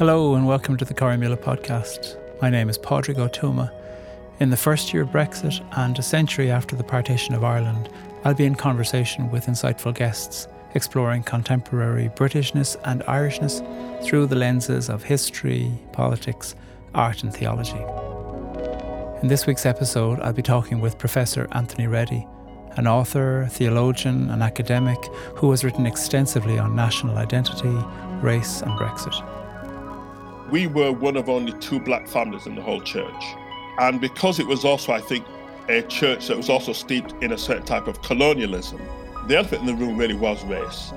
Hello and welcome to the Corrymeela podcast. My name is Padraig Ó In the first year of Brexit and a century after the partition of Ireland, I'll be in conversation with insightful guests, exploring contemporary Britishness and Irishness through the lenses of history, politics, art, and theology. In this week's episode, I'll be talking with Professor Anthony Reddie, an author, theologian, and academic who has written extensively on national identity, race, and Brexit we were one of only two black families in the whole church. And because it was also, I think, a church that was also steeped in a certain type of colonialism, the elephant in the room really was race.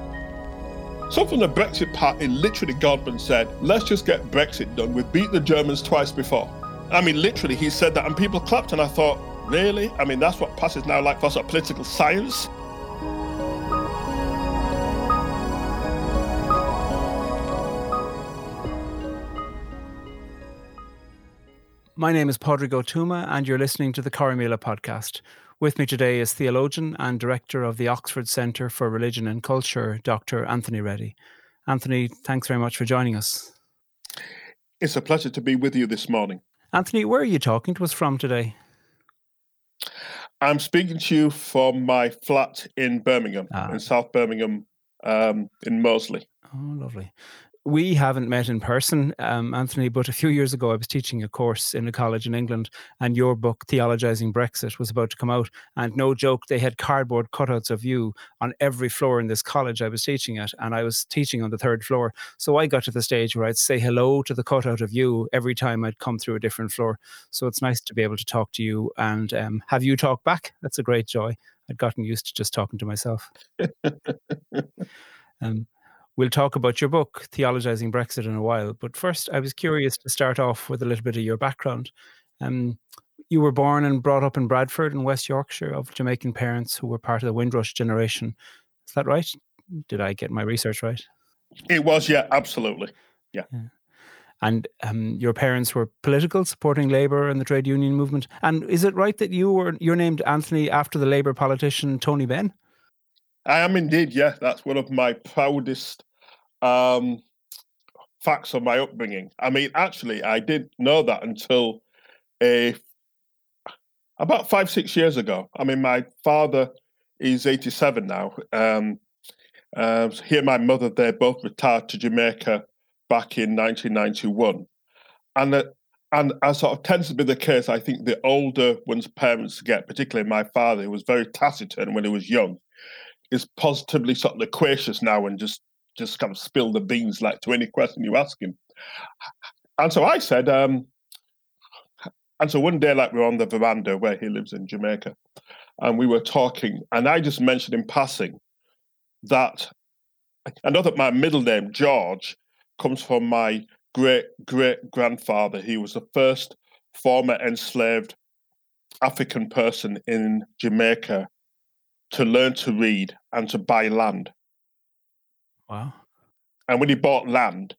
So from the Brexit party, literally Godman said, let's just get Brexit done. We beat the Germans twice before. I mean, literally, he said that, and people clapped, and I thought, really? I mean, that's what passes now like for of political science. My name is Padraig Ó and you're listening to the Corrymeela podcast. With me today is theologian and director of the Oxford Centre for Religion and Culture, Dr. Anthony Reddie. Anthony, thanks very much for joining us. It's a pleasure to be with you this morning. Anthony, where are you talking to us from today? I'm speaking to you from my flat in Birmingham, ah. in South Birmingham, um, in Moseley. Oh, lovely we haven't met in person, um, Anthony, but a few years ago I was teaching a course in a college in England, and your book, Theologizing Brexit, was about to come out. And no joke, they had cardboard cutouts of you on every floor in this college I was teaching at. And I was teaching on the third floor. So I got to the stage where I'd say hello to the cutout of you every time I'd come through a different floor. So it's nice to be able to talk to you and um, have you talk back. That's a great joy. I'd gotten used to just talking to myself. um, We'll talk about your book, Theologizing Brexit, in a while. But first, I was curious to start off with a little bit of your background. Um, you were born and brought up in Bradford in West Yorkshire of Jamaican parents who were part of the Windrush generation. Is that right? Did I get my research right? It was, yeah, absolutely. Yeah. yeah. And um, your parents were political, supporting Labour and the trade union movement. And is it right that you were you're named Anthony after the Labour politician Tony Benn? I am indeed, yeah. That's one of my proudest um, facts of my upbringing. I mean, actually, I didn't know that until a about five, six years ago. I mean, my father is 87 now. Um, uh, he and my mother, they both retired to Jamaica back in 1991. And uh, and as sort of tends to be the case, I think the older one's parents get, particularly my father, who was very taciturn when he was young, is positively sort of loquacious now and just just kind of spill the beans like to any question you ask him. And so I said, um, and so one day, like we we're on the veranda where he lives in Jamaica, and we were talking, and I just mentioned in passing that I know that my middle name, George, comes from my great great grandfather. He was the first former enslaved African person in Jamaica to learn to read and to buy land. Wow. And when he bought land,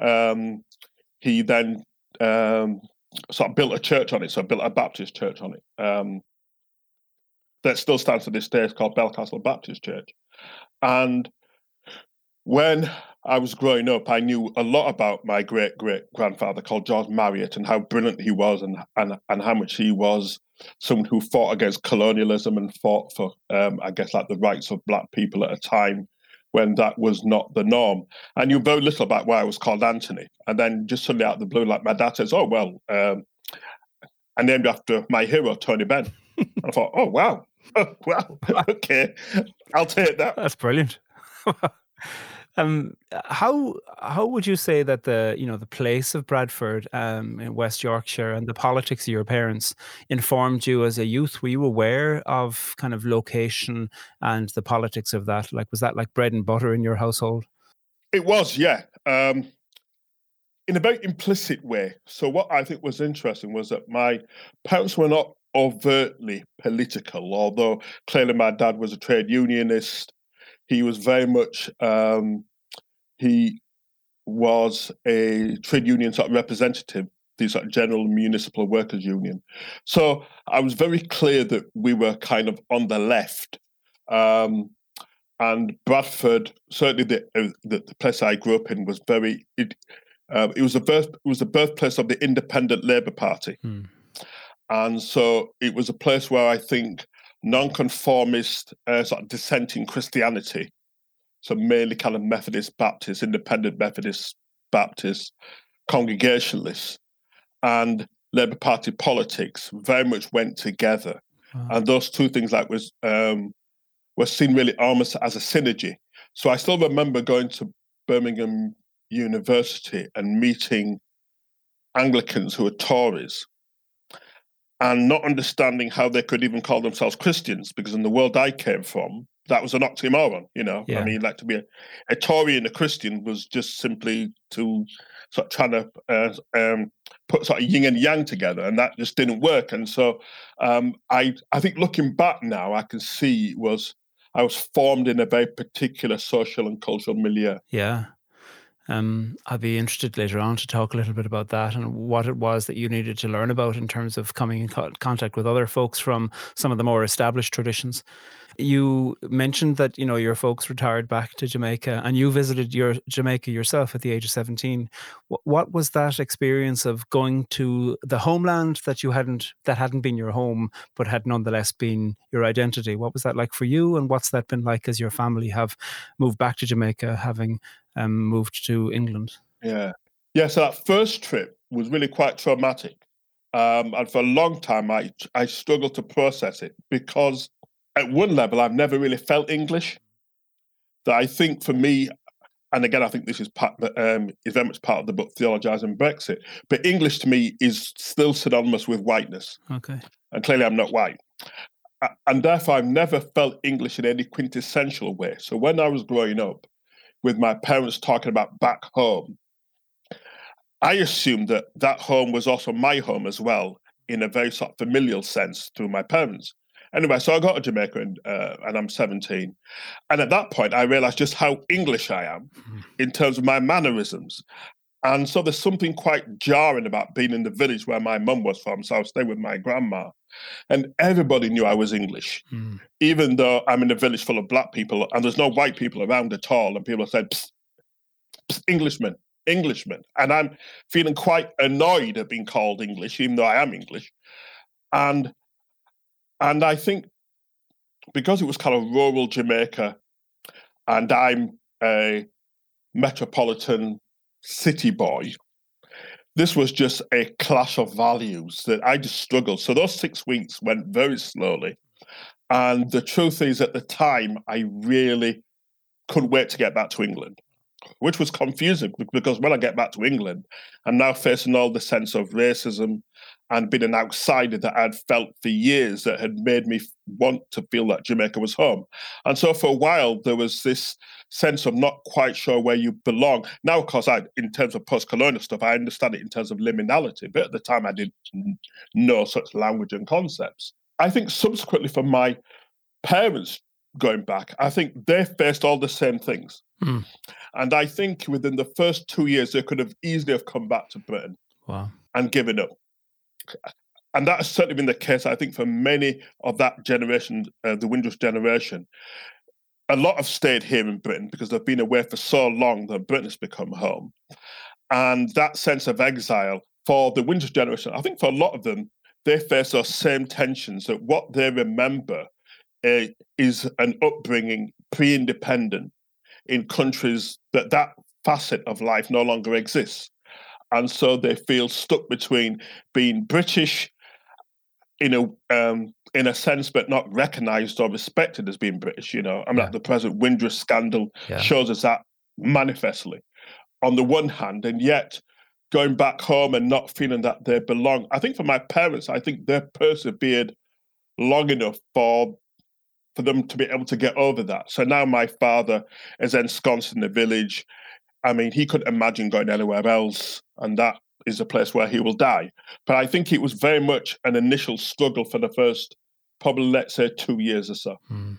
um, he then um, sort of built a church on it. So built a Baptist church on it. Um, that still stands to this day. It's called Belcastle Baptist Church. And when I was growing up, I knew a lot about my great great grandfather called George Marriott and how brilliant he was and, and and how much he was someone who fought against colonialism and fought for, um, I guess, like the rights of black people at a time when that was not the norm. I knew very little about why I was called Anthony. And then just suddenly out of the blue, like my dad says, oh, well, um, I named after my hero, Tony Benn. I thought, oh, wow. Oh, well, okay. I'll take that. That's brilliant. Um, how how would you say that the you know the place of Bradford um, in West Yorkshire and the politics of your parents informed you as a youth? Were you aware of kind of location and the politics of that? Like was that like bread and butter in your household? It was, yeah. Um, in a very implicit way. So what I think was interesting was that my parents were not overtly political, although clearly my dad was a trade unionist he was very much um, he was a trade union sort of representative, the sort of general municipal workers union. So I was very clear that we were kind of on the left. Um, and Bradford, certainly the, uh, the, the place I grew up in, was very. It, Uh, it was the birth, it was the birthplace of the Independent Labour Party, Hmm. and so it was a place where I think nonconformist, uh, sort of dissenting Christianity, so mainly kind of Methodist Baptist, Independent Methodist Baptist, Congregationalists, and Labour Party politics very much went together, Wow. and those two things like was um, were seen really almost as a synergy. So I still remember going to Birmingham University and meeting Anglicans who were Tories and not understanding how they could even call themselves Christians because in the world I came from, that was an oxymoron, you know. Yeah. I mean, like to be a, a Tory and a Christian was just simply to sort of trying to uh, um, put sort of yin and yang together, and that just didn't work. And so, um, I I think looking back now, I can see was I was formed in a very particular social and cultural milieu. Yeah. Um, I'd be interested later on to talk a little bit about that and what it was that you needed to learn about in terms of coming in co- contact with other folks from some of the more established traditions. You mentioned that you know your folks retired back to Jamaica, and you visited your Jamaica yourself at the age of seventeen. What, was that experience of going to the homeland that you hadn't that hadn't been your home, but had nonetheless been your identity? What was that like for you, and what's that been like as your family have moved back to Jamaica, having um, moved to England? Yeah. Yeah, so that first trip was really quite traumatic. Um, and for a long time, I, I struggled to process it because at one level, I've never really felt English. That I think for me, and again, I think this is part, um, is very much part of the book Theologizing Brexit, but English to me is still synonymous with whiteness. Okay. And clearly, I'm not white. And therefore, I've never felt English in any quintessential way. So when I was growing up, with my parents talking about back home, I assumed that that home was also my home as well, in a very sort of familial sense through my parents. Anyway, so I got to Jamaica and, uh, and I'm 17. And at that point, I realized just how English I am in terms of my mannerisms. And so there's something quite jarring about being in the village where my mum was from. So I was staying with my grandma. And everybody knew I was English Mm. even though I'm in a village full of black people and there's no white people around at all, and people said, psst, psst, Englishman, Englishman. And I'm feeling quite annoyed at being called English, even though I am English. And and I think because it was kind of rural Jamaica and I'm a metropolitan city boy, this was just a clash of values that I just struggled. So those six weeks went very slowly. And the truth is, at the time, I really couldn't wait to get back to England, which was confusing because when I get back to England, I'm now facing all the sense of racism and been an outsider that I'd felt for years that had made me want to feel that Jamaica was home. And so for a while, there was this sense of not quite sure where you belong. Now, of course, I, in terms of post-colonial stuff, I understand it in terms of liminality, but at the time, I didn't know such language and concepts. I think subsequently for my parents going back, I think they faced all the same things. Hmm. And I think within the first two years, they could have easily have come back to Britain Wow. and given up. And that has certainly been the case, I think, for many of that generation, uh, the Windrush generation. A lot have stayed here in Britain because they've been away for so long that Britain has become home. And that sense of exile for the Windrush generation, I think for a lot of them, they face those same tensions that what they remember uh, is an upbringing pre-independent in countries that that facet of life no longer exists and so they feel stuck between being british in a um, in a sense but not recognized or respected as being british you know i mean Yeah. like the present windrush scandal Yeah. shows us that manifestly on the one hand and yet going back home and not feeling that they belong i think for my parents i think they persevered long enough for for them to be able to get over that. So now my father is ensconced in the village. I mean, he couldn't imagine going anywhere else, and that is a place where he will die. But I think it was very much an initial struggle for the first, probably let's say, two years or so. Mm.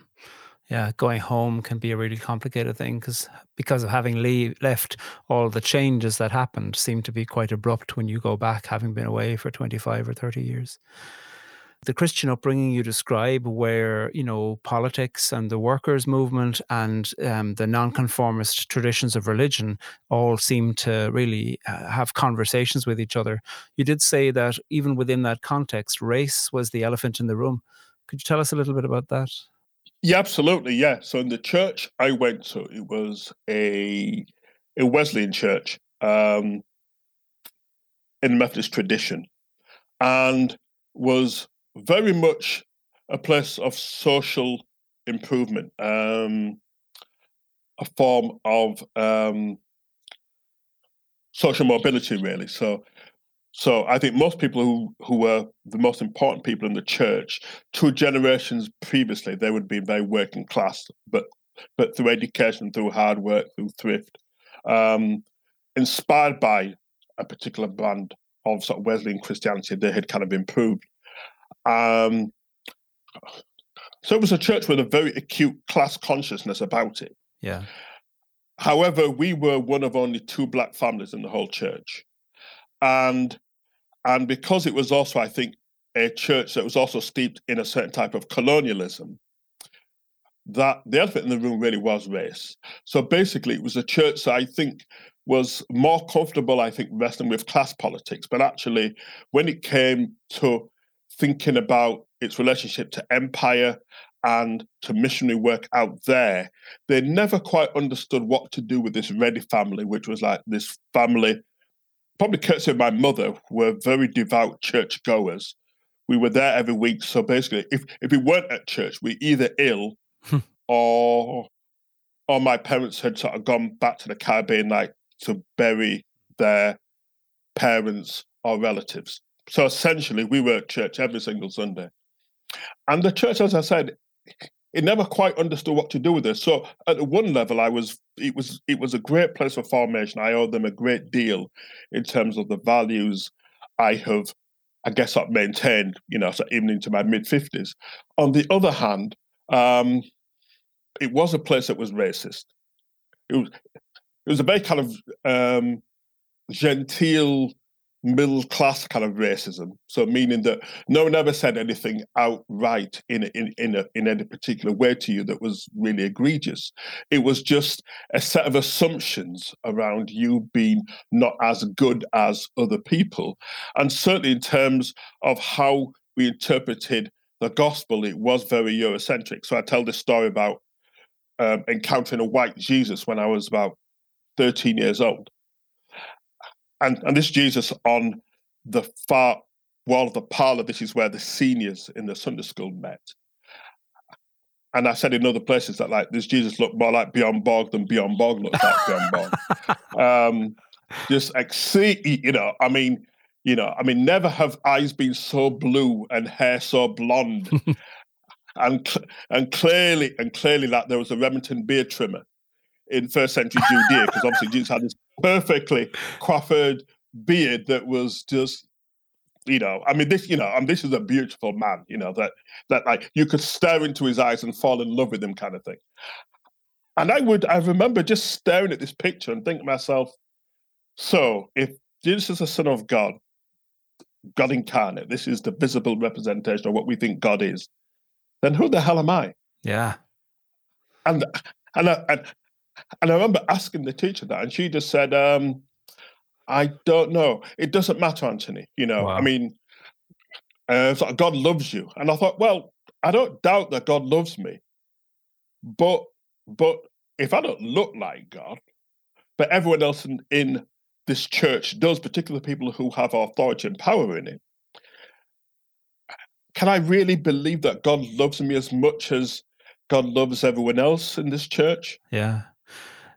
Yeah, going home can be a really complicated thing because because of having leave, left, all the changes that happened seem to be quite abrupt when you go back, having been away for twenty five or thirty years. The Christian upbringing you describe, where you know politics and the workers' movement and um, the nonconformist traditions of religion all seem to really uh, have conversations with each other. You did say that even within that context, race was the elephant in the room. Could you tell us a little bit about that? Yeah, absolutely. Yeah. So in the church I went to, it was a a Wesleyan church um, in Methodist tradition, and was very much a place of social improvement, um, a form of um, social mobility, really. So, so I think most people who who were the most important people in the church, two generations previously, they would be very working class, but but through education, through hard work, through thrift, um, inspired by a particular brand of sort of Wesleyan Christianity, they had kind of improved. Um, so it was a church with a very acute class consciousness about it. Yeah. However, we were one of only two black families in the whole church, and and because it was also, I think, a church that was also steeped in a certain type of colonialism, that the elephant in the room really was race. So basically, it was a church that I think was more comfortable, I think, wrestling with class politics. But actually, when it came to thinking about its relationship to empire and to missionary work out there, they never quite understood what to do with this Reddie family, which was like this family, probably courtesy of my mother, were very devout church goers. We were there every week. So basically, if, if we weren't at church, we either ill hmm. or or my parents had sort of gone back to the Caribbean like to bury their parents or relatives. So essentially, we were at church every single Sunday. And the church, as I said, it never quite understood what to do with this. So at one level, I was it was it was a great place for formation. I owe them a great deal in terms of the values I have, I guess, I've maintained. You know, so even into my mid fifties. On the other hand, um, it was a place that was racist. It was it was a very kind of um, genteel middle class kind of racism. So meaning that no one ever said anything outright in in in, a, in any particular way to you that was really egregious. It was just a set of assumptions around you being not as good as other people, and certainly in terms of how we interpreted the gospel, it was very Eurocentric. So I tell this story about um, encountering a white Jesus when I was about 13 years old and and this Jesus on the far wall of the parlor. This is where the seniors in the Sunday school met. And I said in other places that like this Jesus looked more like Bjorn Borg than Bjorn Borg looked like Bjorn Borg. Um, just exceed, you know. I mean, you know, I mean, never have eyes been so blue and hair so blonde. and and clearly and clearly that there was a Remington beard trimmer in first century Judea because obviously Jesus had this perfectly coiffured beard that was just you know i mean this you know and this is a beautiful man you know that that like you could stare into his eyes and fall in love with him kind of thing. And i would i remember just staring at this picture and thinking to myself so if jesus is the son of god god incarnate this is the visible representation of what we think god is then who the hell am i? Yeah. And and, and and I remember asking the teacher that, and she just said, um, I don't know. It doesn't matter, Anthony. You know, wow. I mean, uh, like, God loves you. And I thought, well, I don't doubt that God loves me. But but if I don't look like God, but everyone else in, in this church does, particularly people who have authority and power in it, can I really believe that God loves me as much as God loves everyone else in this church? Yeah.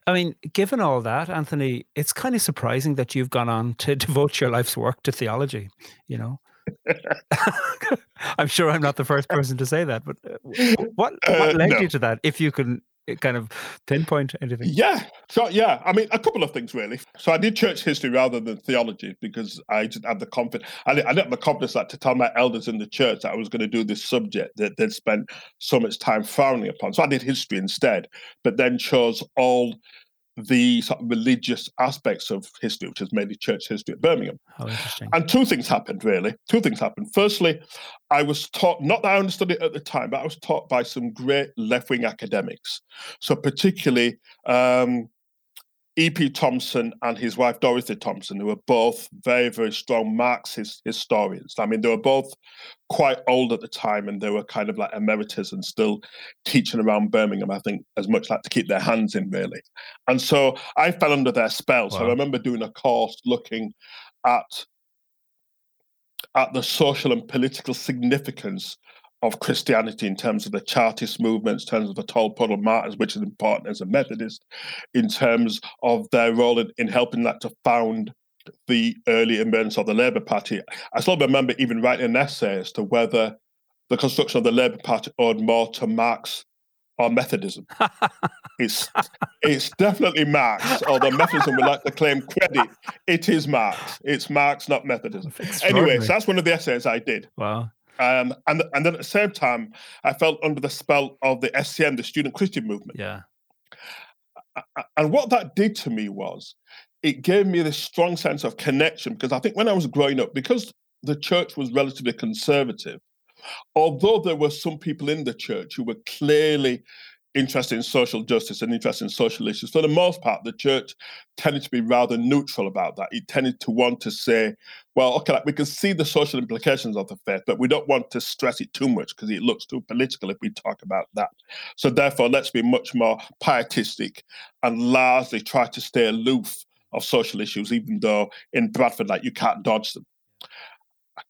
I mean, given all that, Anthony, it's kind of surprising that you've gone on to devote your life's work to theology, you know? I'm sure I'm not the first person to say that, but uh, what, what uh, led no. you to that? If you can uh, kind of pinpoint anything. Yeah. So, yeah, I mean, a couple of things really. So, I did church history rather than theology because I just had the confidence. I didn't, have the confidence like, to tell my elders in the church that I was going to do this subject that they'd spent so much time frowning upon. So, I did history instead, but then chose all the sort of religious aspects of history, which is mainly church history at Birmingham. How interesting. And two things happened, really. Two things happened. Firstly, I was taught, not that I understood it at the time, but I was taught by some great left wing academics. So, particularly um, E.P. Thompson and his wife Dorothy Thompson, who were both very, very strong Marxist historians. I mean, they were both quite old at the time and they were kind of like emeritus and still teaching around Birmingham, I think, as much like to keep their hands in, really. And so I fell under their spell. Wow. So I remember doing a course looking at at the social and political significance of Christianity in terms of the Chartist movements, in terms of the Tolpuddle Martyrs, which is important as a Methodist, in terms of their role in, in helping that to found the early emergence of the Labour Party. I still remember even writing an essay as to whether the construction of the Labour Party owed more to Marx or Methodism. it's it's definitely Marx, although Methodism would like to claim credit. It is Marx. It's Marx, not Methodism. Anyway, so that's one of the essays I did. Wow. Um, and and then at the same time, I felt under the spell of the SCM, the Student Christian Movement. Yeah. And what that did to me was, it gave me this strong sense of connection because I think when I was growing up, because the church was relatively conservative, although there were some people in the church who were clearly interested in social justice and interested in social issues. For the most part, the church tended to be rather neutral about that. It tended to want to say, well, okay, like we can see the social implications of the faith, but we don't want to stress it too much because it looks too political if we talk about that. So therefore, let's be much more pietistic and largely try to stay aloof of social issues, even though in Bradford, like you can't dodge them.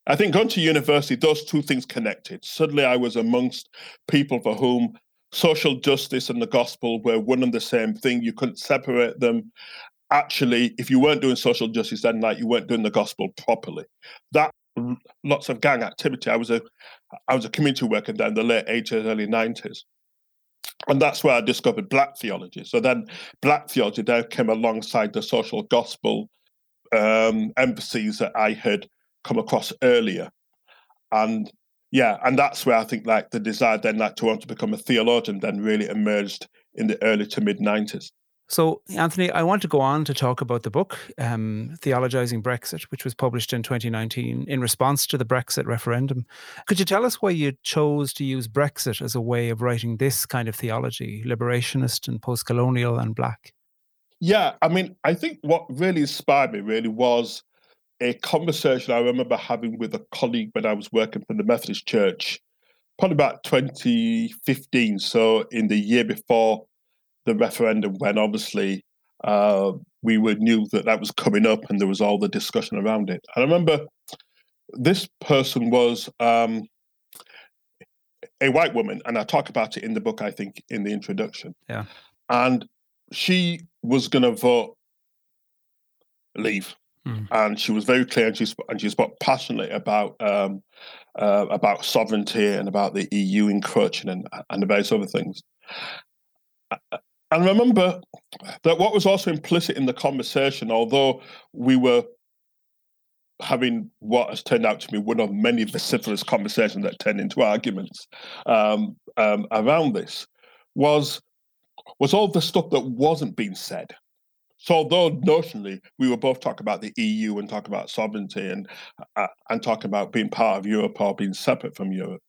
I think going to university, those two things connected. Suddenly, I was amongst people for whom social justice and the gospel were one and the same thing. You couldn't separate them. Actually, if you weren't doing social justice then night, you weren't doing the gospel properly. That lots of gang activity. I was a I was a community worker then in the late 80s, early 90s. And that's where I discovered black theology. So then black theology there came alongside the social gospel um, emphases that I had come across earlier. And yeah, and that's where I think like the desire then like to want to become a theologian then really emerged in the early to mid nineties. So, Anthony, I want to go on to talk about the book, um, Theologizing Brexit, which was published in 2019 in response to the Brexit referendum. Could you tell us why you chose to use Brexit as a way of writing this kind of theology, liberationist and post colonial and black? Yeah, I mean, I think what really inspired me really was a conversation I remember having with a colleague when I was working for the Methodist Church, probably about 2015. So, in the year before the referendum, when obviously uh, we were knew that that was coming up and there was all the discussion around it. I remember this person was um, a white woman, and I talk about it in the book, I think, in the introduction. Yeah. And she was going to vote leave Mm. And she was very clear, and she and she spoke passionately about um, uh, about sovereignty and about the EU encroaching and and the various other things. And remember that what was also implicit in the conversation, although we were having what has turned out to be one of many vociferous conversations that turned into arguments um, um, around this, was was all the stuff that wasn't being said so although notionally we were both talking about the EU and talking about sovereignty and uh, and talking about being part of Europe or being separate from Europe,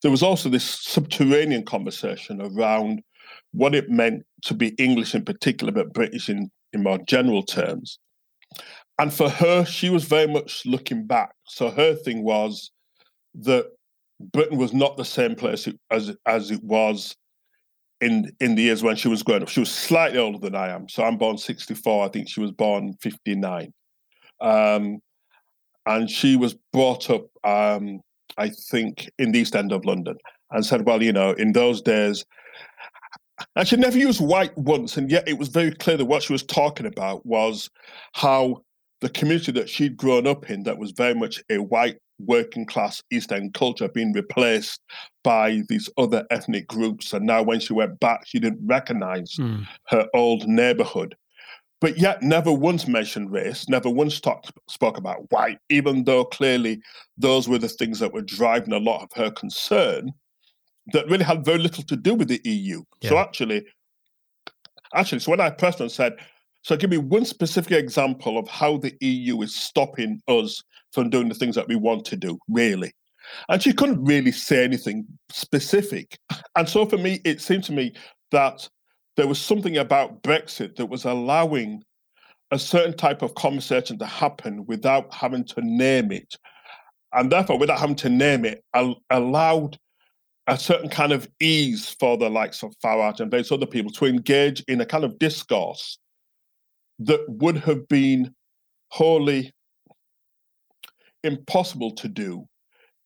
there was also this subterranean conversation around what it meant to be English in particular, but British in, in more general terms. And for her, she was very much looking back. So her thing was that Britain was not the same place as as it was in in the years when she was growing up. She was slightly older than I am. So I'm born 64. I think she was born 59. Um, and she was brought up, um, I think, in the East End of London and said, well, you know, in those days, and she never used white once, and yet it was very clear that what she was talking about was how the community that she'd grown up in, that was very much a white working class East End culture being replaced by these other ethnic groups. And now, when she went back, she didn't recognize mm. her old neighborhood. But yet, never once mentioned race, never once talked, spoke about white, even though clearly those were the things that were driving a lot of her concern that really had very little to do with the EU. Yeah. So, actually, actually, so when I pressed and said, so give me one specific example of how the EU is stopping us from doing the things that we want to do, really. And she couldn't really say anything specific. And so for me, it seemed to me that there was something about Brexit that was allowing a certain type of conversation to happen without having to name it. And therefore, without having to name it, allowed a certain kind of ease for the likes of Farage and various other people to engage in a kind of discourse that would have been wholly impossible to do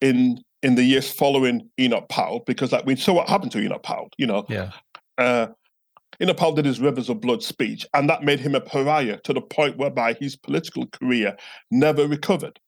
in in the years following Enoch Powell, because like we saw what happened to Enoch Powell, you know. Yeah. Uh, Enoch Powell did his Rivers of Blood speech, and that made him a pariah to the point whereby his political career never recovered.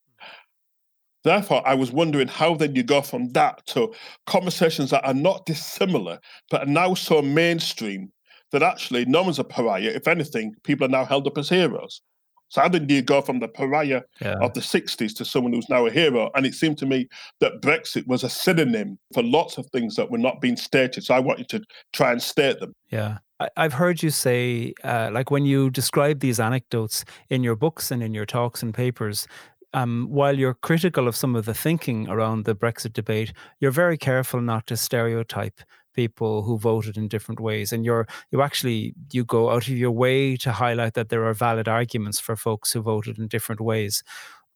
Therefore, I was wondering how then you go from that to conversations that are not dissimilar, but are now so mainstream that actually no one's a pariah. If anything, people are now held up as heroes. So how did you go from the pariah yeah. of the 60s to someone who's now a hero? And it seemed to me that Brexit was a synonym for lots of things that were not being stated. So I wanted to try and state them. Yeah. I've heard you say, uh, like when you describe these anecdotes in your books and in your talks and papers, um, while you're critical of some of the thinking around the Brexit debate, you're very careful not to stereotype people who voted in different ways and you're you actually you go out of your way to highlight that there are valid arguments for folks who voted in different ways.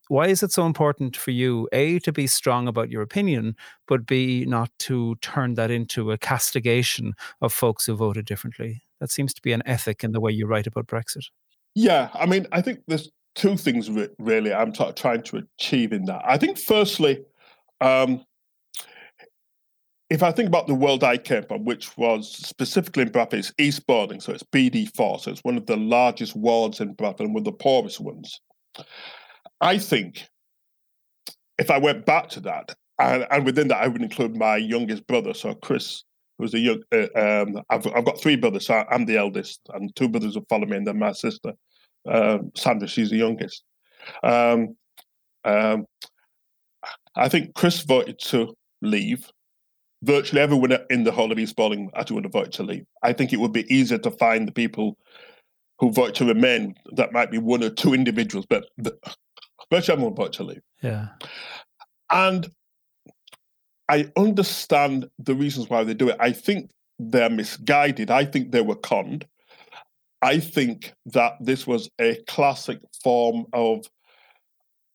Why is it so important for you a to be strong about your opinion but b not to turn that into a castigation of folks who voted differently? That seems to be an ethic in the way you write about brexit. Yeah i mean i think there's two things really i'm t- trying to achieve in that. I think firstly um, if I think about the world I came from, which was specifically in Bradford, it's East Bowling, so it's BD4, so it's one of the largest wards in Bradford and one of the poorest ones. I think if I went back to that, and, and within that, I would include my youngest brother, so Chris, who's a young. Uh, um, I've, I've got three brothers, so I'm the eldest, and two brothers will follow me, and then my sister, uh, Sandra, she's the youngest. Um, um, I think Chris voted to leave virtually everyone in the whole of East Bowling actually would have voted to leave. I think it would be easier to find the people who vote to remain. That might be one or two individuals, but the, virtually everyone voted to leave. Yeah. And I understand the reasons why they do it. I think they're misguided. I think they were conned. I think that this was a classic form of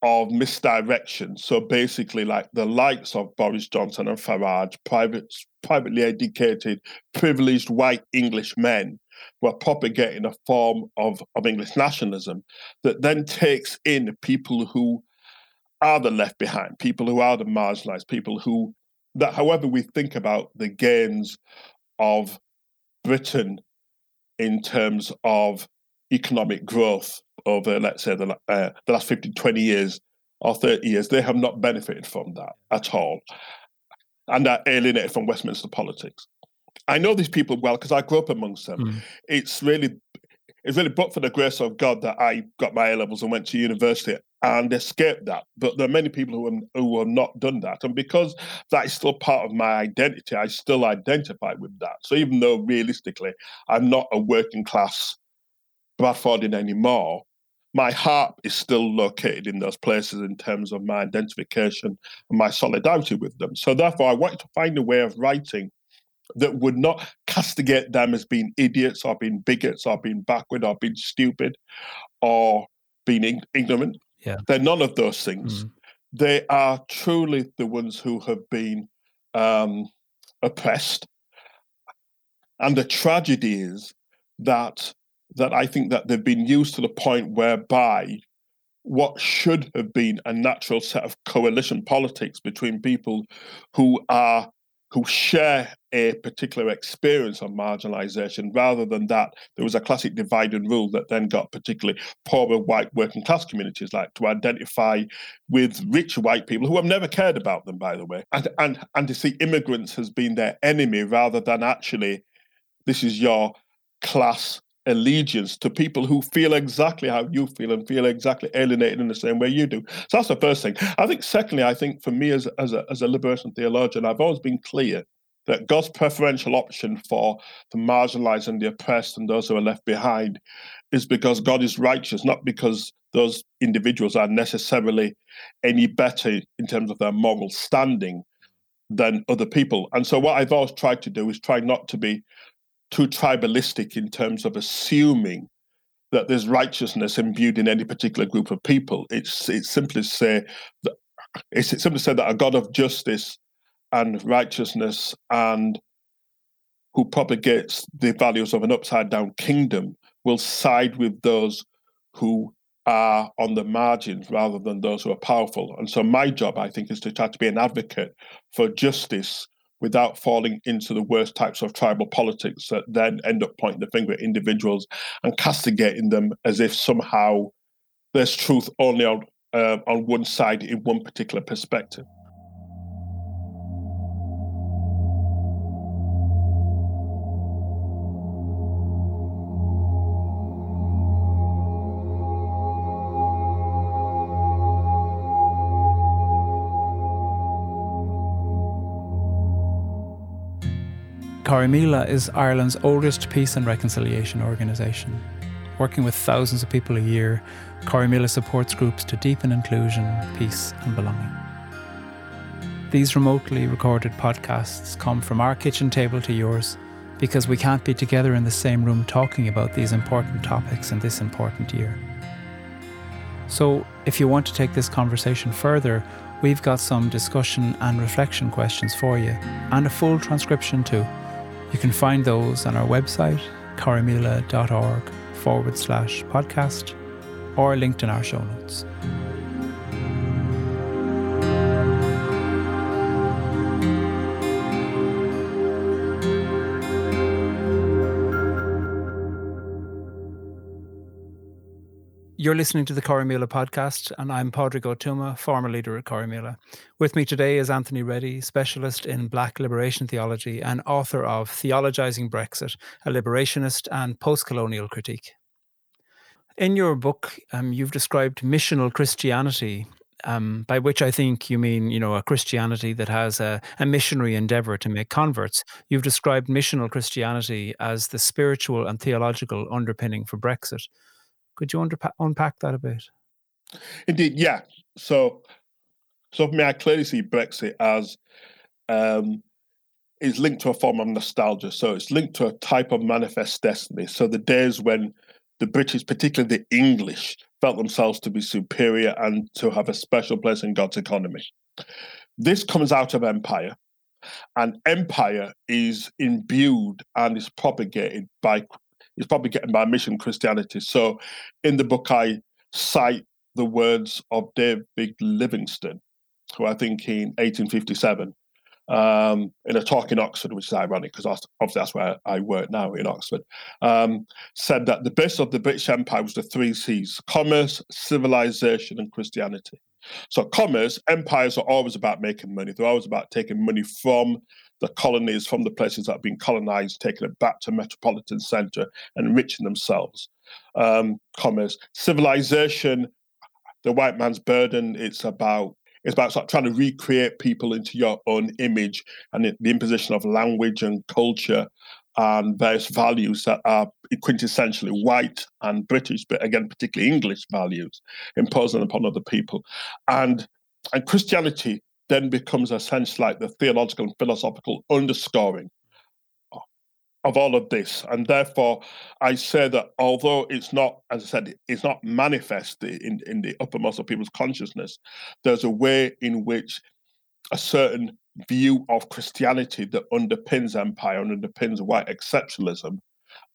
of misdirection. So basically, like the likes of Boris Johnson and Farage, private, privately educated, privileged white English men were propagating a form of, of English nationalism that then takes in people who are the left behind, people who are the marginalized, people who, that however we think about the gains of Britain in terms of economic growth over, let's say, the, uh, the last 50, 20 years or 30 years, they have not benefited from that at all and are alienated from Westminster politics. I know these people well because I grew up amongst them. Mm. It's really it's really but for the grace of God that I got my A levels and went to university and escaped that. But there are many people who have, who have not done that. And because that is still part of my identity, I still identify with that. So even though realistically I'm not a working class Bradfordian anymore, my heart is still located in those places in terms of my identification and my solidarity with them. So therefore, I wanted to find a way of writing that would not castigate them as being idiots or being bigots or being backward or being stupid or being ignorant. Yeah. They're none of those things. Mm. They are truly the ones who have been um, oppressed. And the tragedy is that that I think that they've been used to the point whereby what should have been a natural set of coalition politics between people who are who share a particular experience of marginalization rather than that there was a classic divide and rule that then got particularly poorer white working class communities like to identify with rich white people who have never cared about them by the way. And and and to see immigrants as being their enemy rather than actually this is your class allegiance to people who feel exactly how you feel and feel exactly alienated in the same way you do. So that's the first thing. I think secondly, I think for me as, as, a, as a liberation theologian, I've always been clear that God's preferential option for the marginalized and the oppressed and those who are left behind is because God is righteous, not because those individuals are necessarily any better in terms of their moral standing than other people. And so, what I've always tried to do is try not to be too tribalistic in terms of assuming that there's righteousness imbued in any particular group of people. It's it's simply say that it's simply say that a God of justice and righteousness and who propagates the values of an upside down kingdom will side with those who are on the margins rather than those who are powerful. And so my job, I think, is to try to be an advocate for justice without falling into the worst types of tribal politics that then end up pointing the finger at individuals and castigating them as if somehow there's truth only on uh, on one side in one particular perspective. Corrymeela is Ireland's oldest peace and reconciliation organisation. Working with thousands of people a year, Corrymeela supports groups to deepen inclusion, peace, and belonging. These remotely recorded podcasts come from our kitchen table to yours because we can't be together in the same room talking about these important topics in this important year. So, if you want to take this conversation further, we've got some discussion and reflection questions for you, and a full transcription too. You can find those on our website, corrymeela.org forward slash podcast, or linked in our show notes. You're listening to the Corrymeela podcast, and I'm Padraig Ó Tuama, former leader at Corrymeela. With me today is Anthony Reddie, specialist in Black liberation theology and author of Theologizing Brexit, a liberationist and post colonial critique. In your book, um, you've described missional Christianity, um, by which I think you mean, you know, a Christianity that has a, a missionary endeavor to make converts. You've described missional Christianity as the spiritual and theological underpinning for Brexit. Could you unpack that a bit? Indeed, yeah. So, so for me, I clearly see Brexit as um, is linked to a form of nostalgia. So it's linked to a type of manifest destiny. So the days when the British, particularly the English, felt themselves to be superior and to have a special place in God's economy. This comes out of empire, and empire is imbued and is propagated by is probably getting by mission Christianity. So in the book, I cite the words of David Livingstone, who I think in 1857, um, in a talk in Oxford, which is ironic because obviously that's where I work now in Oxford, um, said that the base of the British Empire was the three C's commerce, civilization, and Christianity. So, commerce, empires are always about making money. They're always about taking money from the colonies from the places that have been colonized, taking it back to metropolitan center and enriching themselves. Um, commerce, civilization, the white man's burden. It's about it's about sort of trying to recreate people into your own image and the imposition of language and culture and various values that are quintessentially white and British, but again, particularly English values imposed upon other people. And and Christianity then becomes a sense like the theological and philosophical underscoring of all of this. And therefore, I say that although it's not, as I said, it's not manifest in, in the uppermost of people's consciousness, there's a way in which a certain view of Christianity that underpins empire and underpins white exceptionalism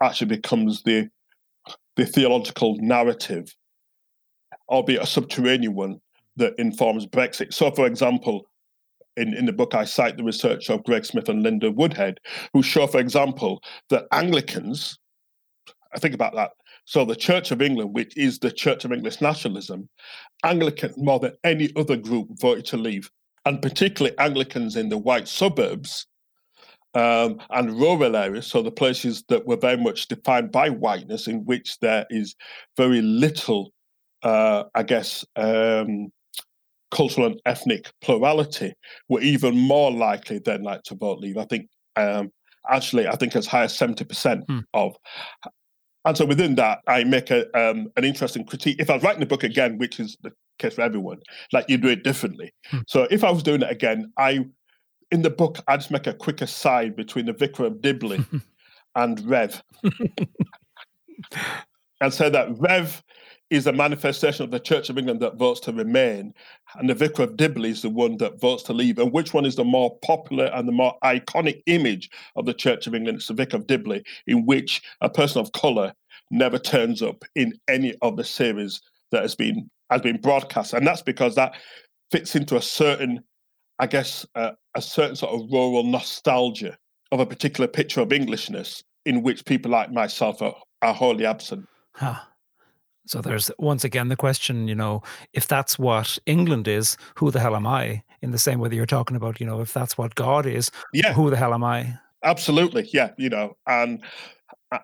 actually becomes the the theological narrative, albeit a subterranean one, that informs Brexit. So, for example, in, in the book, I cite the research of Greg Smith and Linda Woodhead, who show, for example, that Anglicans, I think about that. So, the Church of England, which is the Church of English nationalism, Anglicans more than any other group voted to leave, and particularly Anglicans in the white suburbs um, and rural areas, so the places that were very much defined by whiteness, in which there is very little, uh, I guess, um, cultural and ethnic plurality were even more likely than like to vote leave. I think um, actually, I think as high as 70% hmm. of. And so within that, I make a um, an interesting critique. If I was writing the book again, which is the case for everyone, like you do it differently. Hmm. So if I was doing it again, I in the book I just make a quick aside between the Vicar of Dibley and Rev, and say that Rev is a manifestation of the Church of England that votes to remain, and the Vicar of Dibley is the one that votes to leave. And which one is the more popular and the more iconic image of the Church of England? It's the Vicar of Dibley, in which a person of colour never turns up in any of the series that has been has been broadcast, and that's because that fits into a certain, I guess, uh, a certain sort of rural nostalgia of a particular picture of Englishness in which people like myself are, are wholly absent. Huh. So there's once again the question, you know, if that's what England is, who the hell am I? In the same way that you're talking about, you know, if that's what God is, yeah. who the hell am I? Absolutely, yeah, you know, and uh,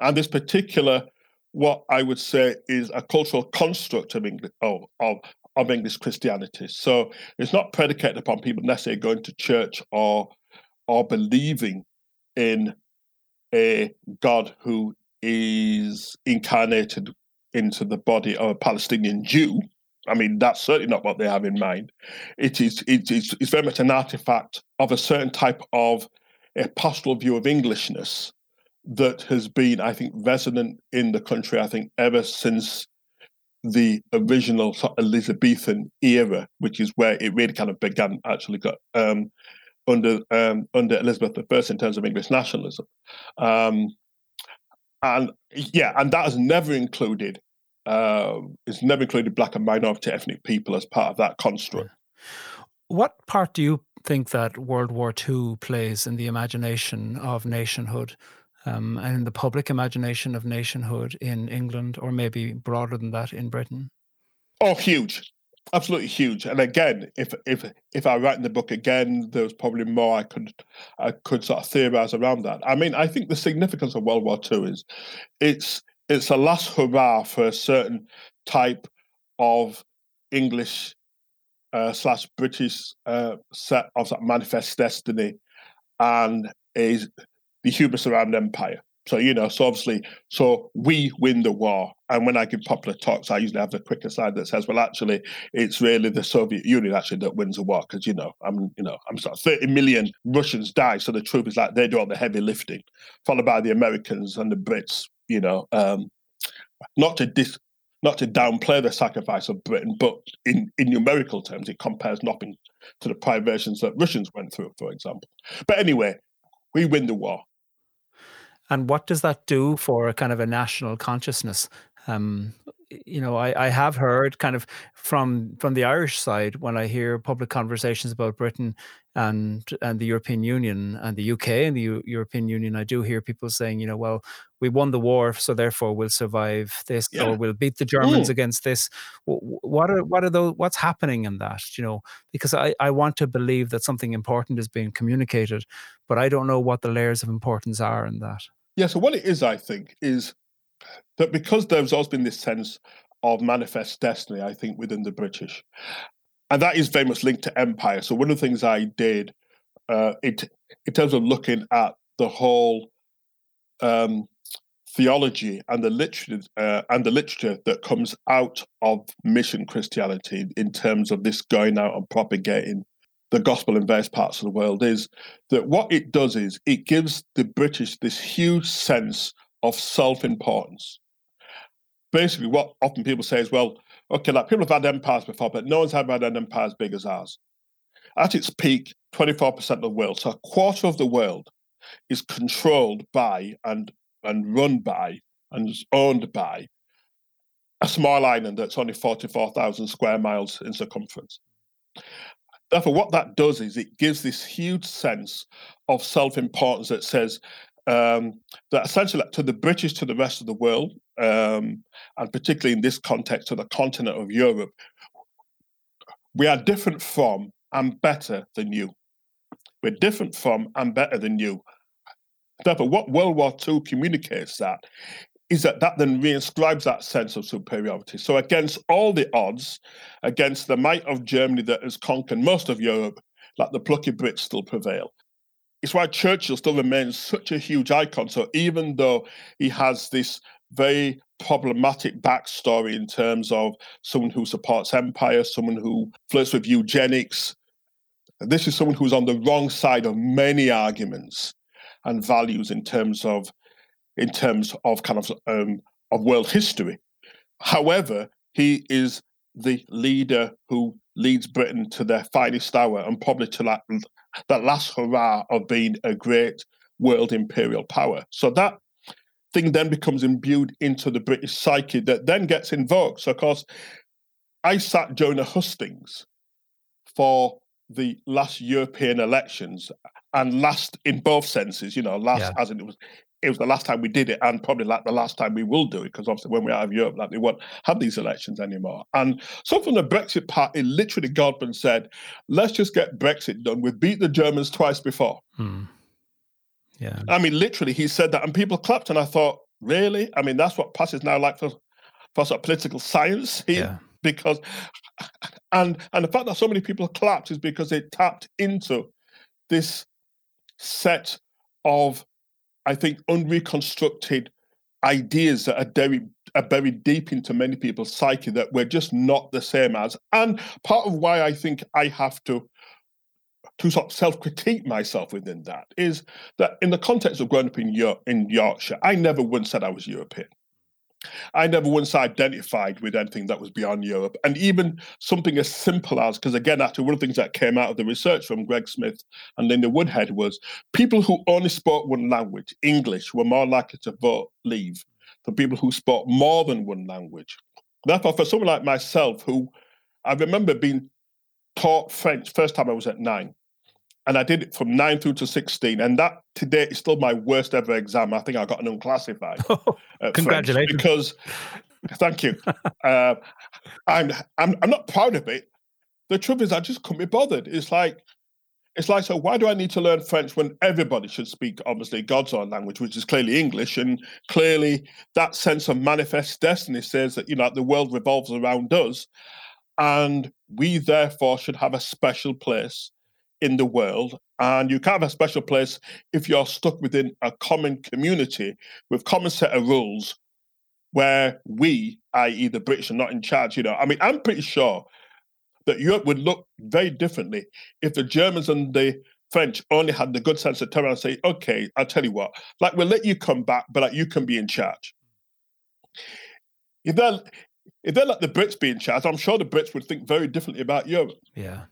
and this particular what I would say is a cultural construct of English of, of of English Christianity. So it's not predicated upon people necessarily going to church or or believing in a God who is incarnated into the body of a Palestinian Jew. I mean, that's certainly not what they have in mind. It is it is it's very much an artifact of a certain type of a pastoral view of Englishness that has been, I think, resonant in the country, I think, ever since the original sort of Elizabethan era, which is where it really kind of began, actually got um, under um, under Elizabeth I in terms of English nationalism. Um, and yeah, and that has never included uh, it's never included black and minority ethnic people as part of that construct. What part do you think that World War II plays in the imagination of nationhood um, and in the public imagination of nationhood in England, or maybe broader than that in Britain? Oh, huge, absolutely huge. And again, if if if I write in the book again, there's probably more I could I could sort of theorize around that. I mean, I think the significance of World War II is it's it's a last hurrah for a certain type of English uh, slash British uh, set of manifest destiny and is the hubris around empire. So, you know, so obviously, so we win the war. And when I give popular talks, I usually have the quicker side that says, well, actually, it's really the Soviet Union actually that wins the war. Because, you know, I'm, you know, I'm sort of 30 million Russians die. So the truth is like they do all the heavy lifting, followed by the Americans and the Brits, you know, um, not to dis, not to downplay the sacrifice of Britain, but in, in numerical terms, it compares nothing to the privations that Russians went through, for example. But anyway, we win the war. And what does that do for a kind of a national consciousness? Um, you know, I, I have heard kind of from from the Irish side when I hear public conversations about Britain and and the European Union and the UK and the U- European Union, I do hear people saying, you know, well, we won the war, so therefore we'll survive this, yeah. or we'll beat the Germans mm. against this. What are what are those? What's happening in that? You know, because I I want to believe that something important is being communicated, but I don't know what the layers of importance are in that. Yeah. So what it is, I think, is that because there's always been this sense of manifest destiny, I think, within the British, and that is very much linked to empire. So one of the things I did, uh, it in terms of looking at the whole um, theology and the literature uh, and the literature that comes out of mission Christianity in terms of this going out and propagating the gospel in various parts of the world is that what it does is it gives the British this huge sense of self-importance. Basically, what often people say is, well, okay, like people have had empires before, but no one's ever had an empire as big as ours. At its peak, 24% of the world, so a quarter of the world, is controlled by and and run by and is owned by a small island that's only 44,000 square miles in circumference. Therefore, what that does is it gives this huge sense of self importance that says um, that essentially to the British, to the rest of the world, um, and particularly in this context to the continent of Europe, we are different from and better than you. We're different from and better than you. Therefore, what World War II communicates that is that that then reinscribes that sense of superiority. So, against all the odds, against the might of Germany that has conquered most of Europe, like the plucky Brits still prevail. it's why Churchill still remains such a huge icon. So even though he has this very problematic backstory in terms of someone who supports empire, someone who flirts with eugenics, this is someone who's on the wrong side of many arguments and values in terms of in terms of kind of um, of world history. However, he is the leader who leads Britain to their finest hour and probably to that, that last hurrah of being a great world imperial power. So that thing then becomes imbued into the British psyche that then gets invoked. So, of course, I sat the hustings for the last European elections and last in both senses, you know, last yeah. as in it was it was the last time we did it, and probably like the last time we will do it, because obviously when we're out of Europe, like they won't have these elections anymore. And some from the Brexit party, literally Godman said, "Let's just get Brexit done. We've beat the Germans twice before." Hmm. Yeah, I mean, literally, he said that, and people clapped, and I thought, really? I mean, that's what passes now like for for sort of political science here, yeah. because and and the fact that so many people clapped is because they tapped into this set of I think, unreconstructed ideas that are very are buried deep into many people's psyche that we're just not the same as. And part of why I think I have to to sort of self-critique myself within that is that in the context of growing up in, York, in Yorkshire, I never once said I was European. I never once identified with anything that was beyond Europe. And even something as simple as, because again, actually, one of the things that came out of the research from Greg Smith and Linda Woodhead was people who only spoke one language, English, were more likely to vote leave than people who spoke more than one language. Therefore, for someone like myself, who I remember being taught French first time I was at nine, and I did it from nine through to 16. And that today is still my worst ever exam. I think I got an unclassified. Oh, congratulations. because, thank you. uh, I'm, I'm, I'm not proud of it. The truth is, I just couldn't be bothered. It's like, it's like, so why do I need to learn French when everybody should speak, obviously, God's own language, which is clearly English? And clearly, that sense of manifest destiny says that, you know, the world revolves around us. And we, therefore, should have a special place in the world. And you can't have a special place if you're stuck within a common community with common set of rules where we, i.e., the British, are not in charge. You know, I mean, I'm pretty sure that Europe would look very differently if the Germans and the French only had the good sense to turn around and say, okay, I'll tell you what, like we'll let you come back, but like you can be in charge. If they're if they let the Brits be in charge, I'm sure the Brits would think very differently about Europe. Yeah.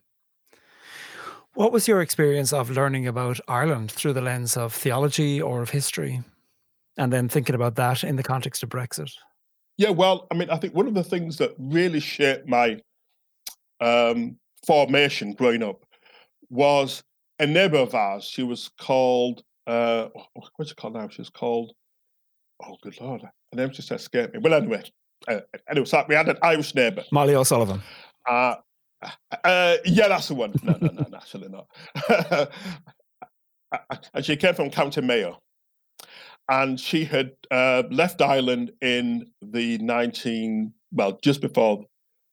What was your experience of learning about Ireland through the lens of theology or of history? And then thinking about that in the context of Brexit? Yeah, well, I mean, I think one of the things that really shaped my um, formation growing up was a neighbor of ours. She was called, uh, what's she called now? She was called, oh, good Lord, her name just escaped me. Well, anyway, uh, anyway, so we had an Irish neighbor. Molly O'Sullivan. Uh, uh, yeah, that's the one. No, no, no, actually not. and she came from County Mayo. And she had uh, left Ireland in the 19, well, just before,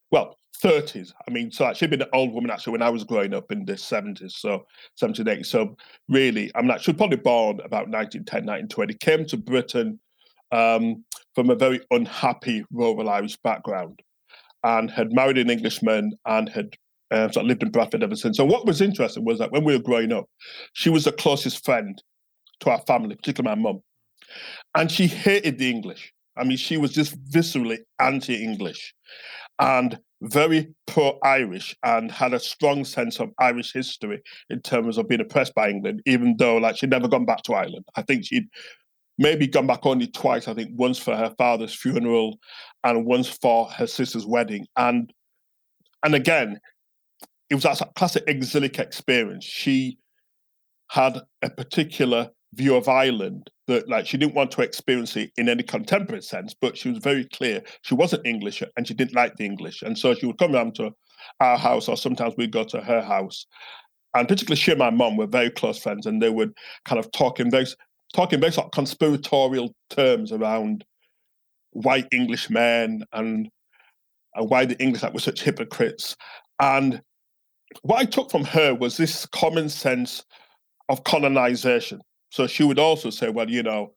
well, 30s. I mean, so she'd been an old woman actually when I was growing up in the 70s, so 78. So really, I'm not, she was probably born about 1910, 1920, came to Britain um, from a very unhappy rural Irish background and had married an Englishman and had uh, sort of lived in Bradford ever since. So what was interesting was that when we were growing up, she was the closest friend to our family, particularly my mum, and she hated the English. I mean, she was just viscerally anti-English and very pro-Irish and had a strong sense of Irish history in terms of being oppressed by England, even though like she'd never gone back to Ireland. I think she'd maybe gone back only twice. I think once for her father's funeral and once for her sister's wedding. And and again, it was that classic exilic experience. She had a particular view of Ireland that like she didn't want to experience it in any contemporary sense, but she was very clear she wasn't English and she didn't like the English. And so she would come around to our house or sometimes we'd go to her house. And particularly she and my mom were very close friends and they would kind of talk in very talking about sort of conspiratorial terms around white English men and, and why the English were such hypocrites. And what I took from her was this common sense of colonization. So she would also say, well, you know,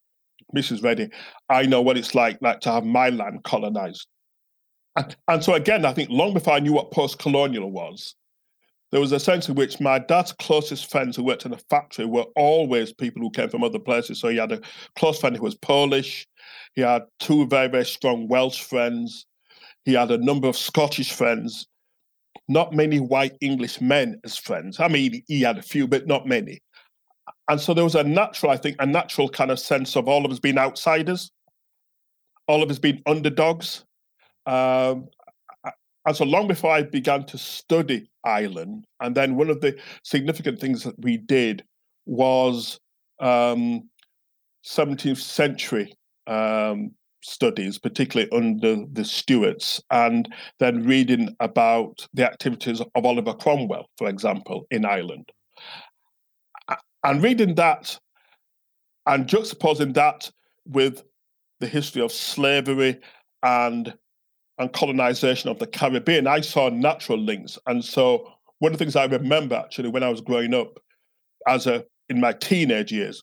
Mrs. Reddie, I know what it's like, like to have my land colonized. And, and so again, I think long before I knew what post-colonial was, there was a sense in which my dad's closest friends who worked in a factory were always people who came from other places. So he had a close friend who was Polish. He had two very, very strong Welsh friends. He had a number of Scottish friends. Not many white English men as friends. I mean, he had a few, but not many. And so there was a natural, I think, a natural kind of sense of all of us being outsiders, all of us being underdogs. Um, and so long before I began to study Ireland, and then one of the significant things that we did was um, 17th century um, studies, particularly under the Stuarts, and then reading about the activities of Oliver Cromwell, for example, in Ireland. And reading that and juxtaposing that with the history of slavery and and colonization of the Caribbean, I saw natural links. And so one of the things I remember actually when I was growing up as a in my teenage years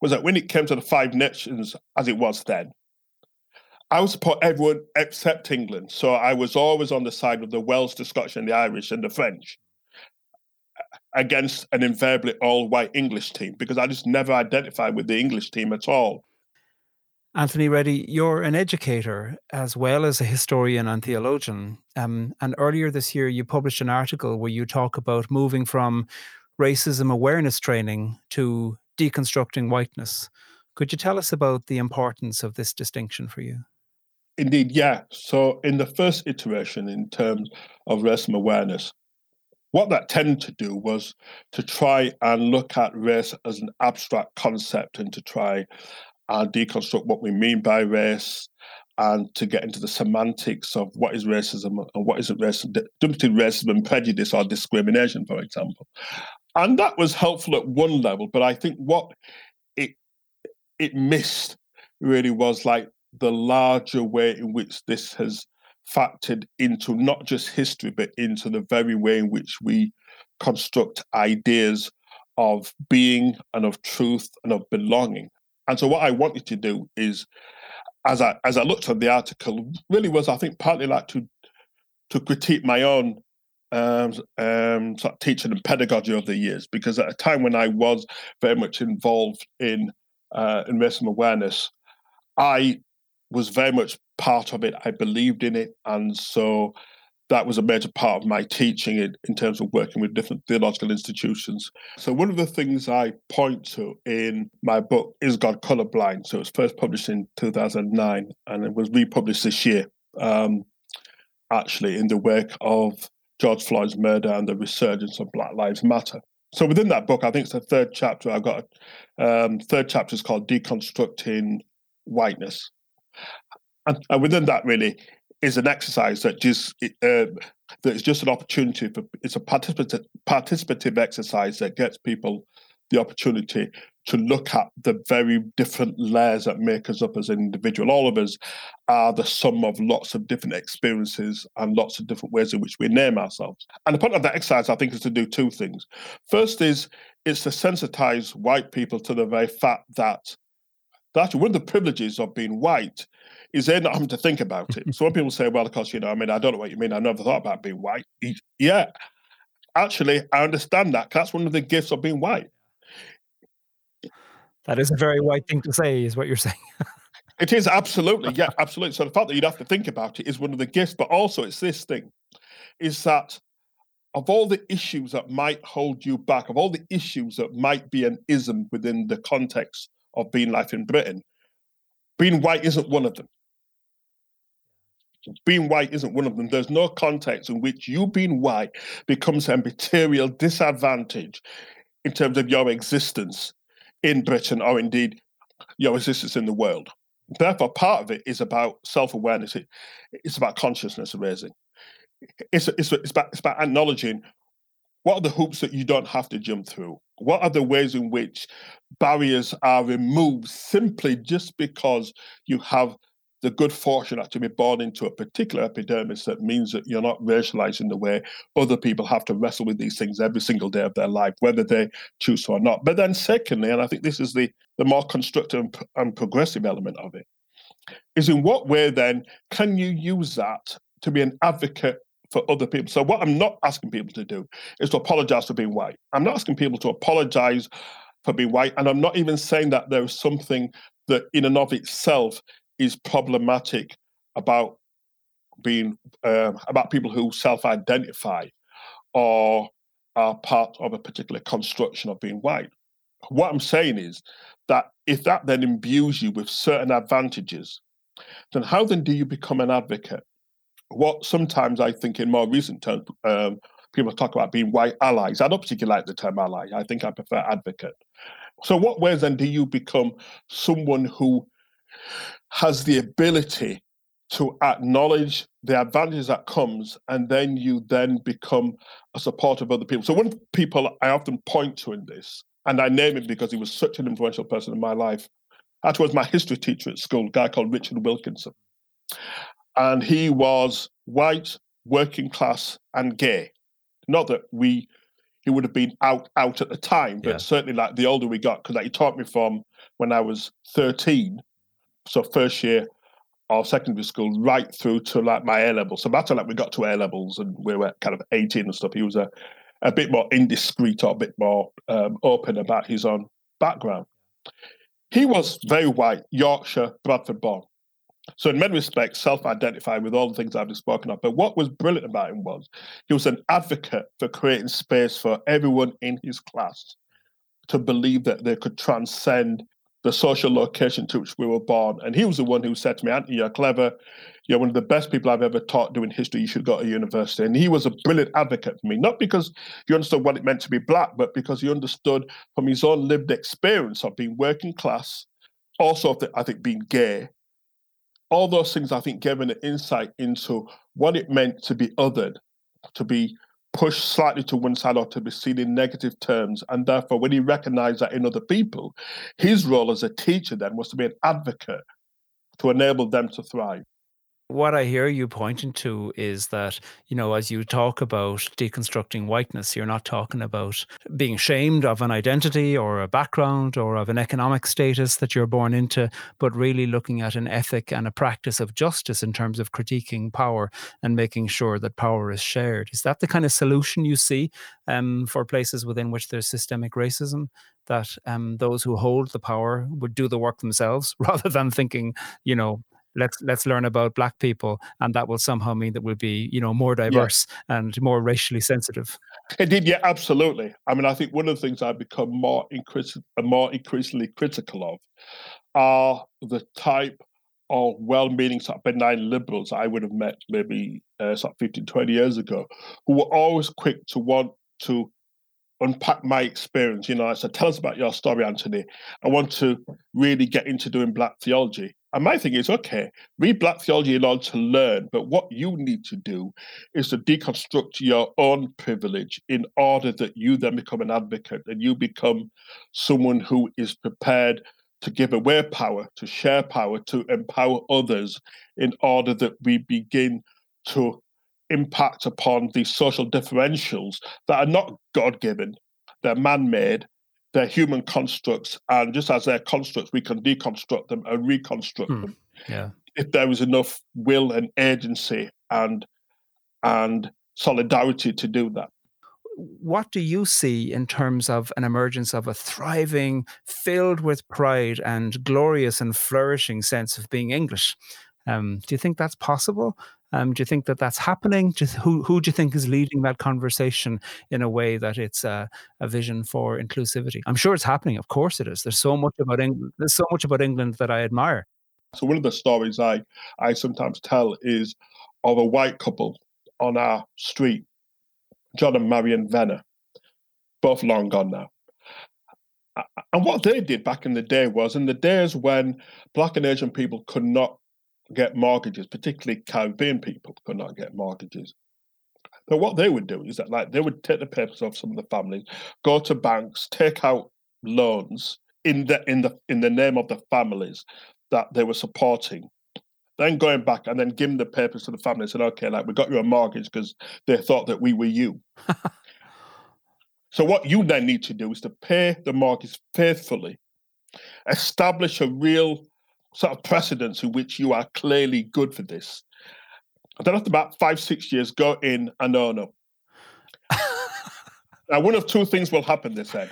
was that when it came to the Five Nations as it was then, I would support everyone except England. So I was always on the side of the Welsh, the Scottish, and the Irish and the French against an invariably all white English team because I just never identified with the English team at all. Anthony Reddie, you're an educator as well as a historian and theologian. Um, and earlier this year, you published an article where you talk about moving from racism awareness training to deconstructing whiteness. Could you tell us about the importance of this distinction for you? Indeed, yeah. So, in the first iteration, in terms of racism awareness, what that tended to do was to try and look at race as an abstract concept and to try and deconstruct what we mean by race and to get into the semantics of what is racism and what isn't racism, between racism and prejudice or discrimination, for example. And that was helpful at one level, but I think what it it missed really was like the larger way in which this has factored into not just history, but into the very way in which we construct ideas of being and of truth and of belonging. And so what I wanted to do is, as I as I looked at the article, really was I think partly like to to critique my own um, um, sort of teaching and pedagogy over the years, because at a time when I was very much involved in uh, in racism awareness, I was very much part of it. I believed in it, and so that was a major part of my teaching in, in terms of working with different theological institutions. So, one of the things I point to in my book is God Colorblind. So, it was first published in 2009 and it was republished this year, um, actually, in the wake of George Floyd's murder and the resurgence of Black Lives Matter. So, within that book, I think it's the third chapter. I've got a um, third chapter is called Deconstructing Whiteness. And, and within that, really, is an exercise that just uh, that is just an opportunity for it's a participative participative exercise that gets people the opportunity to look at the very different layers that make us up as an individual. All of us are the sum of lots of different experiences and lots of different ways in which we name ourselves. And the point of that exercise, I think, is to do two things. First is it's to sensitize white people to the very fact that that one of the privileges of being white is they're not having to think about it. so when people say, well, of course, you know, I mean, I don't know what you mean. I never thought about being white. Yeah, actually, I understand that. That's one of the gifts of being white. That is a very white thing to say, is what you're saying. it is absolutely, yeah, absolutely. So the fact that you'd have to think about it is one of the gifts, but also it's this thing, is that of all the issues that might hold you back, of all the issues that might be an ism within the context of being life in Britain, being white isn't one of them being white isn't one of them. There's no context in which you being white becomes a material disadvantage in terms of your existence in Britain or indeed your existence in the world. Therefore, part of it is about self awareness, it, it's about consciousness raising. It's, it's, it's, about, it's about acknowledging what are the hoops that you don't have to jump through? What are the ways in which barriers are removed simply just because you have the good fortune to be born into a particular epidermis that means that you're not racialized in the way other people have to wrestle with these things every single day of their life, whether they choose to or not. But then, secondly, and I think this is the, the more constructive and, and progressive element of it, is in what way then can you use that to be an advocate for other people? So, what I'm not asking people to do is to apologize for being white. I'm not asking people to apologize for being white. And I'm not even saying that there is something that in and of itself is problematic about being um, about people who self-identify or are part of a particular construction of being white. What I'm saying is that if that then imbues you with certain advantages, then how then do you become an advocate? What sometimes I think in more recent terms, um, people talk about being white allies. I don't particularly like the term ally. I think I prefer advocate. So, what ways then do you become someone who has the ability to acknowledge the advantages that comes, and then you then become a supporter of other people? So, one people I often point to in this, and I name him because he was such an influential person in my life. That was my history teacher at school, a guy called Richard Wilkinson. And he was white, working class, and gay. Not that we he would have been out out at the time, but yeah. certainly like the older we got, because like he taught me from when I was 13, so first year of secondary school, right through to like my A levels. So that's like we got to A levels and we were kind of 18 and stuff. He was a, a bit more indiscreet or a bit more um, open about his own background. He was very white, Yorkshire, Bradford born. So in many respects, self-identified with all the things I've just spoken of. But what was brilliant about him was he was an advocate for creating space for everyone in his class to believe that they could transcend the social location to which we were born. And he was the one who said to me, Anthony, you're clever. You're one of the best people I've ever taught doing history. You should go to university. And he was a brilliant advocate for me, not because he understood what it meant to be black, but because he understood from his own lived experience of being working class, also, of I think, being gay, all those things I think gave an insight into what it meant to be othered, to be pushed slightly to one side or to be seen in negative terms. And therefore, when he recognized that in other people, his role as a teacher then was to be an advocate to enable them to thrive. What I hear you pointing to is that, you know, as you talk about deconstructing whiteness, you're not talking about being ashamed of an identity or a background or of an economic status that you're born into, but really looking at an ethic and a practice of justice in terms of critiquing power and making sure that power is shared. Is that the kind of solution you see um, for places within which there's systemic racism? That um, those who hold the power would do the work themselves rather than thinking, you know, let's let's learn about black people and that will somehow mean that we'll be you know more diverse yeah. and more racially sensitive indeed yeah absolutely i mean i think one of the things i've become more increasingly more increasingly critical of are the type of well-meaning sort of benign liberals I would have met maybe uh, sort of 15, 20 years ago, who were always quick to want to unpack my experience. You know, I said, tell us about your story, Anthony. I want to really get into doing black theology. And my thing is, okay, read black theology in order to learn, but what you need to do is to deconstruct your own privilege in order that you then become an advocate and you become someone who is prepared to give away power, to share power, to empower others in order that we begin to impact upon these social differentials that are not God given, they're man made, they're human constructs, and just as they're constructs, we can deconstruct them and reconstruct hmm. them. Yeah. If there is enough will and agency and and solidarity to do that. What do you see in terms of an emergence of a thriving, filled with pride and glorious and flourishing sense of being English? Um, do you think that's possible? Um, do you think that that's happening? Who who do you think is leading that conversation in a way that it's a, a vision for inclusivity? I'm sure it's happening. Of course, it is. There's so much about England. There's so much about England that I admire. So one of the stories I I sometimes tell is of a white couple on our street, John and Marion Venner, both long gone now. And what they did back in the day was in the days when black and Asian people could not get mortgages, particularly Caribbean people could not get mortgages. But what they would do is that like they would take the papers off some of the families, go to banks, take out loans in the in the in the name of the families that they were supporting, then going back and then giving the papers to the family and said, okay, like we got you a mortgage because they thought that we were you. so what you then need to do is to pay the mortgage faithfully, establish a real sort of precedence in which you are clearly good for this. And then after about five, six years, go in and own up. now, one of two things will happen, they said.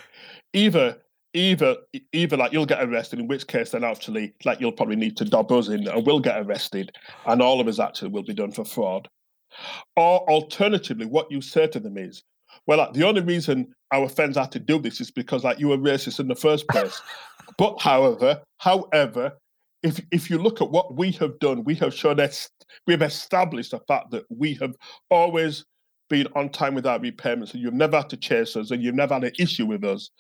Either either either like you'll get arrested, in which case then actually like you'll probably need to dob us in and we'll get arrested and all of us actually will be done for fraud. Or alternatively, what you say to them is, well, like, the only reason our friends had to do this is because like you were racist in the first place. but however, however, if if you look at what we have done, we have shown that we have established the fact that we have always been on time with our repayments, and you've never had to chase us, and you've never had an issue with us.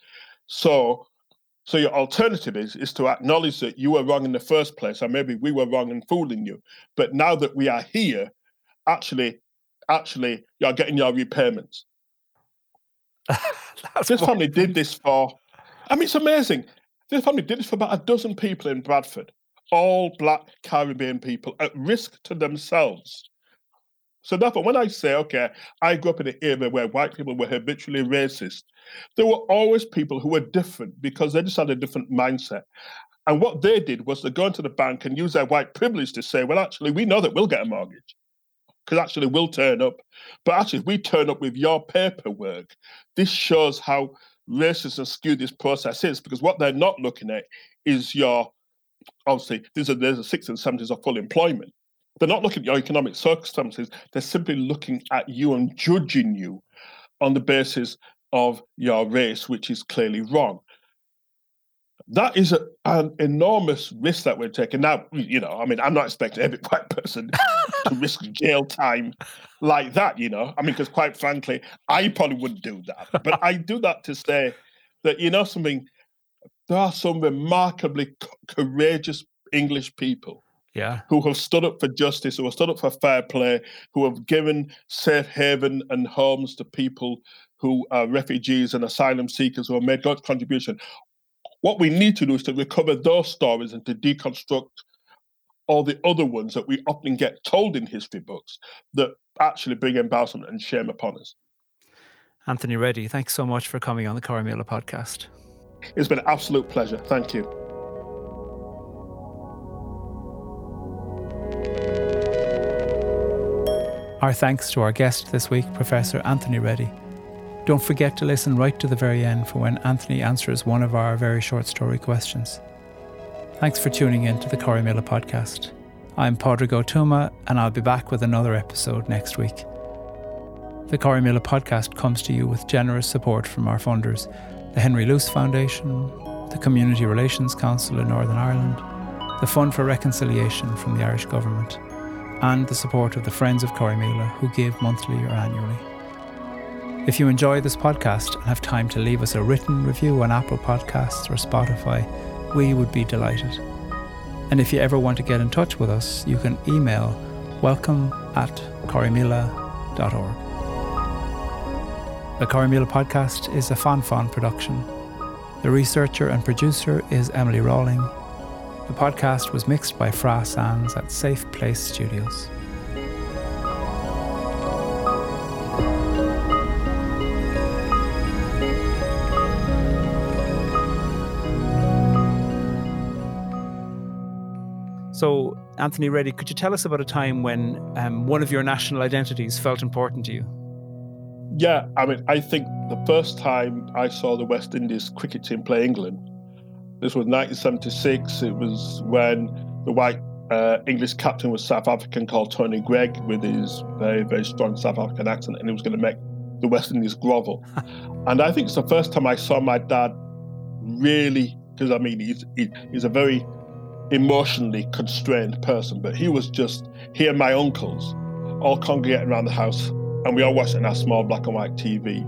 So, so your alternative is is to acknowledge that you were wrong in the first place, and maybe we were wrong in fooling you. But now that we are here, actually, actually, you're getting your repayments. this family did this for. I mean, it's amazing. This family did this for about a dozen people in Bradford, all black Caribbean people at risk to themselves. So therefore, when I say, okay, I grew up in an era where white people were habitually racist, there were always people who were different because they just had a different mindset. And what they did was to go into the bank and use their white privilege to say, well, actually, we know that we'll get a mortgage because actually we'll turn up. But actually, if we turn up with your paperwork, this shows how racist and skewed this process is because what they're not looking at is your, obviously, there's a, there's a 60s and 70s of full employment. They're not looking at your economic circumstances. They're simply looking at you and judging you on the basis of your race, which is clearly wrong. That is a, an enormous risk that we're taking. Now, you know, I mean, I'm not expecting every white person to risk jail time like that, you know. I mean, because quite frankly, I probably wouldn't do that. But I do that to say that, you know, something, there are some remarkably courageous English people yeah. who have stood up for justice, who have stood up for fair play, who have given safe haven and homes to people who are refugees and asylum seekers who have made God's contribution. What we need to do is to recover those stories and to deconstruct all the other ones that we often get told in history books that actually bring embarrassment and shame upon us. Anthony Reddie, thanks so much for coming on the Corrymeela podcast. It's been an absolute pleasure. Thank you. Our thanks to our guest this week, Professor Anthony Reddie. Don't forget to listen right to the very end for when Anthony answers one of our very short story questions. Thanks for tuning in to the Corrymeela podcast. I'm Pádraig Ó Tuama, and I'll be back with another episode next week. The Corrymeela podcast comes to you with generous support from our funders, the Henry Luce Foundation, the Community Relations Council in Northern Ireland, the Fund for Reconciliation from the Irish Government, and the support of the Friends of Corrymeela who give monthly or annually. If you enjoy this podcast and have time to leave us a written review on Apple Podcasts or Spotify, we would be delighted. And if you ever want to get in touch with us, you can email welcome at corrymeela.org. The Corrymeela podcast is a FonFon production. The researcher and producer is Emily Rawling the podcast was mixed by Fra Sands at Safe Place Studios. So, Anthony Reddie, could you tell us about a time when um, one of your national identities felt important to you? Yeah, I mean, I think the first time I saw the West Indies cricket team play England this was 1976. It was when the white uh, English captain was South African called Tony Greig with his very, very strong South African accent, and he was going to make the West Indies grovel. and I think it's the first time I saw my dad really, because I mean, he's, he, he's a very emotionally constrained person, but he was just, he and my uncles all congregating around the house and we all watched it on our small black and white TV.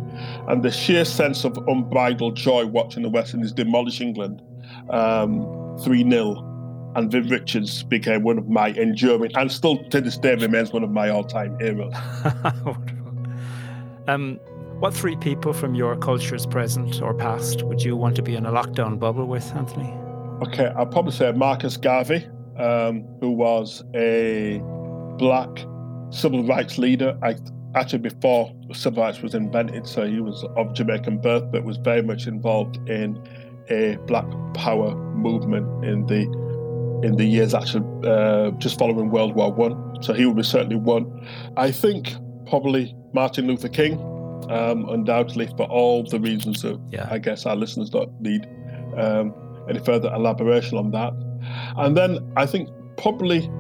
And the sheer sense of unbridled joy watching the West Indies demolish England um, 3 um, 0. And Viv Richards became one of my enduring, and still to this day remains one of my all time heroes. um, what three people from your cultures, present or past, would you want to be in a lockdown bubble with, Anthony? Okay, I'll probably say Marcus Garvey. um, who was a black civil rights leader. I, actually, before civil rights was invented, so he was of Jamaican birth, but was very much involved in a black power movement in the in the years actually uh, just following World War One. So he would be certainly one. I think probably Martin Luther King, um, undoubtedly for all the reasons that yeah. I guess our listeners don't need um, any further elaboration on that. And then I think probably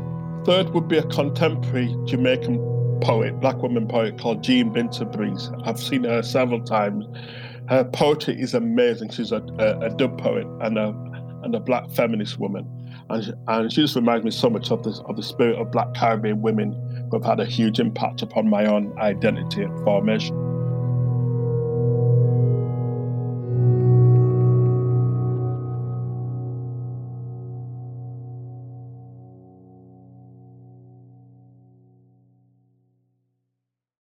third would be a contemporary Jamaican poet, black woman poet called Jean Binta Breeze. I've seen her several times. Her poetry is amazing. She's a, a, a dub poet and a and a black feminist woman, and she, and she just reminds me so much of the of the spirit of Black Caribbean women who have had a huge impact upon my own identity and formation.